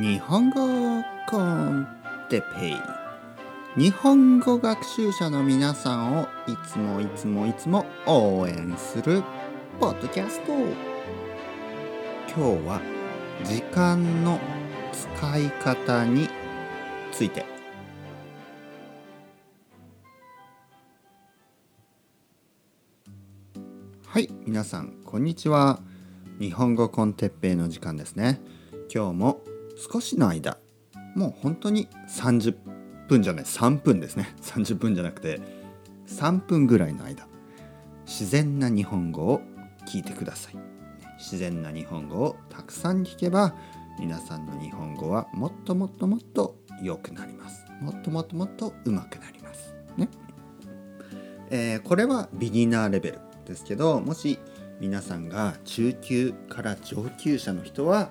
日本語コンテペイ。日本語学習者の皆さんをいつもいつもいつも応援するポッドキャスト。今日は時間の使い方について。はい皆さんこんにちは。日本語コンテッペイの時間ですね。今日も少しの間もう本当に30分じゃない3分ですね。30分じゃなくて3分ぐらいの間自然な日本語を聞いてください。自然な日本語をたくさん聞けば皆さんの日本語はもっともっともっと良くなります。もっともっともっと上手くなります。ね、えー、これはビギナーレベルですけどもし皆さんが中級から上級者の人は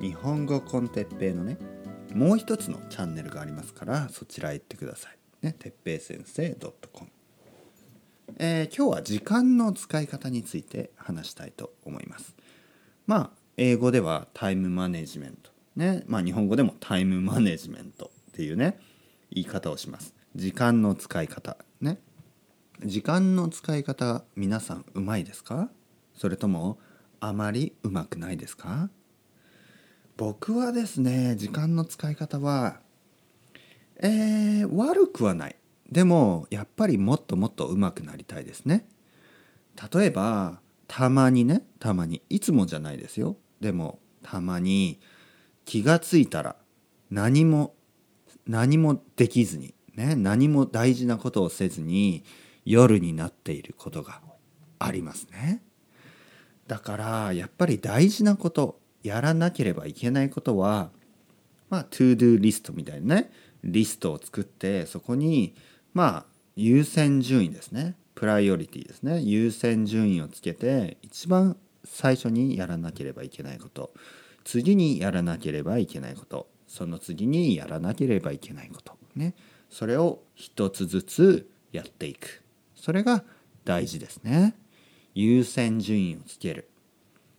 日本語コンテッペイのねもう一つのチャンネルがありますからそちらへ行ってください。ね、てっぺい先生 .com、えー、今日は時間の使い方について話したいと思います。まあ英語ではタイムマネジメントねまあ日本語でもタイムマネジメントっていうね言い方をします。時間の使い方ね時間の使い方皆さんうまいですか？それともあまりうまくないですか？僕はですね時間の使い方はえー、悪くはない。でもやっぱりもっともっと上手くなりたいですね。例えばたまにねたまにいつもじゃないですよ。でもたまに気がついたら何も何もできずにね何も大事なことをせずに夜になっていることがありますね。だからやっぱり大事なことやらなければいけないことはまあ to do リストみたいなねリストを作ってそこにまあ優先順位ですね。プライオリティですね。優先順位をつけて一番最初にやらなければいけないこと。次にやらなければいけないこと。その次にやらなければいけないこと。ね。それを一つずつやっていく。それが大事ですね。優先順位をつける。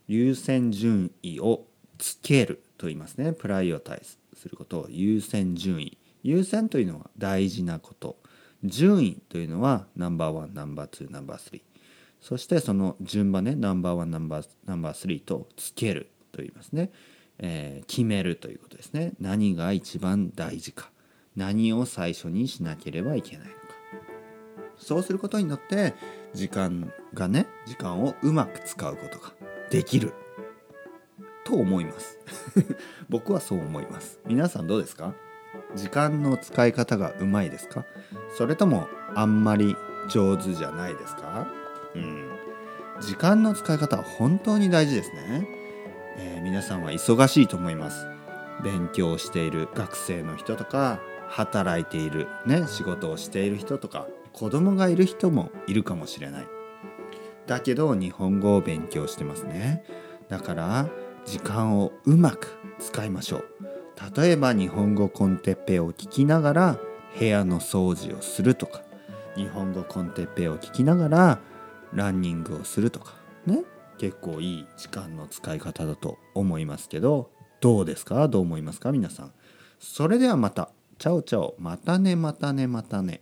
優先順位をつけると言いますね。プライオタイズすること。を優先順位。優先というのは大事なこと。順位というのはナンバーワンナンバーツーナンバースリーそしてその順番ねナンバーワンナンバーナンバースリーとつけると言いますね、えー、決めるということですね。何が一番大事か。何を最初にしなければいけないのか。そうすることによって時間がね時間をうまく使うことができる。と思います。僕はそう思います。皆さんどうですか？時間の使い方がうまいですか？それともあんまり上手じゃないですか？うん。時間の使い方は本当に大事ですね、えー、皆さんは忙しいと思います。勉強している学生の人とか働いているね仕事をしている人とか子供がいる人もいるかもしれない。だけど日本語を勉強してますね。だから時間をうまく使いましょう。例えば日本語コンテッペを聞きながら部屋の掃除をするとか。日本語コンテッペを聞きながらランニングをするとか。ね。結構いい時間の使い方だと思いますけどどうですか？どう思いますか？皆さん。それではまた。チャオチャオ。またねまたねまたね。